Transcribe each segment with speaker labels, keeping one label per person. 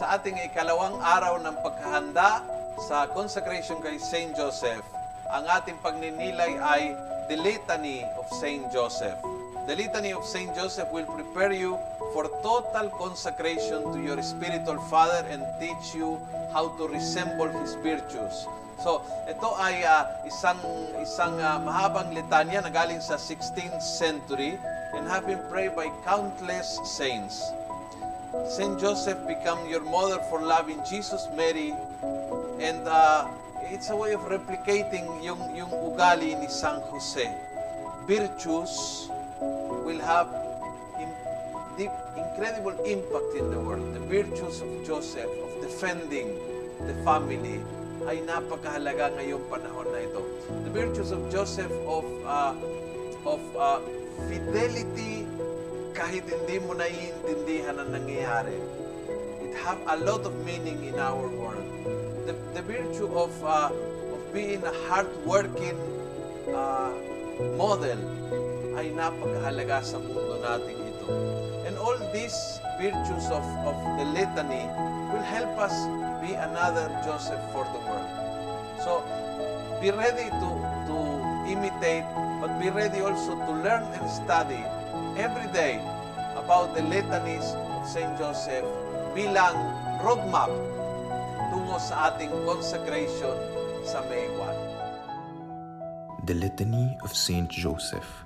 Speaker 1: sa ating ikalawang araw ng pagkahanda sa consecration kay Saint Joseph, ang ating pagninilay ay the Litany of Saint Joseph. The Litany of Saint Joseph will prepare you for total consecration to your spiritual father and teach you how to resemble his virtues. So, ito ay ah, isang isang ah, mahabang litanya na galing sa 16th century and have been prayed by countless saints. Saint Joseph become your model for loving Jesus, Mary, and uh, it's a way of replicating yung yung ugali ni San Jose. Virtues will have im- deep, incredible impact in the world. The virtues of Joseph of defending the family ay napakahalaga ngayong panahon na ito. The virtues of Joseph of uh, of uh, fidelity kahit hindi mo naiintindihan ang nangyayari. It have a lot of meaning in our world. The, the virtue of uh, of being a hardworking uh, model ay napakahalaga sa mundo nating ito. And all these virtues of, of the litany will help us be another Joseph for the world. So, be ready to, to imitate, but be ready also to learn and study every day about the litanies of St. Joseph bilang roadmap tungo sa ating consecration sa May 1.
Speaker 2: The Litany of Saint Joseph.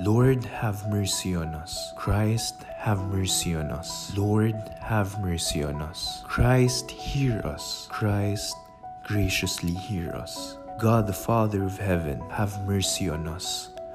Speaker 2: Lord, have mercy on us. Christ, have mercy on us. Lord, have mercy on us. Christ, hear us. Christ, graciously hear us. God the Father of heaven, have mercy on us.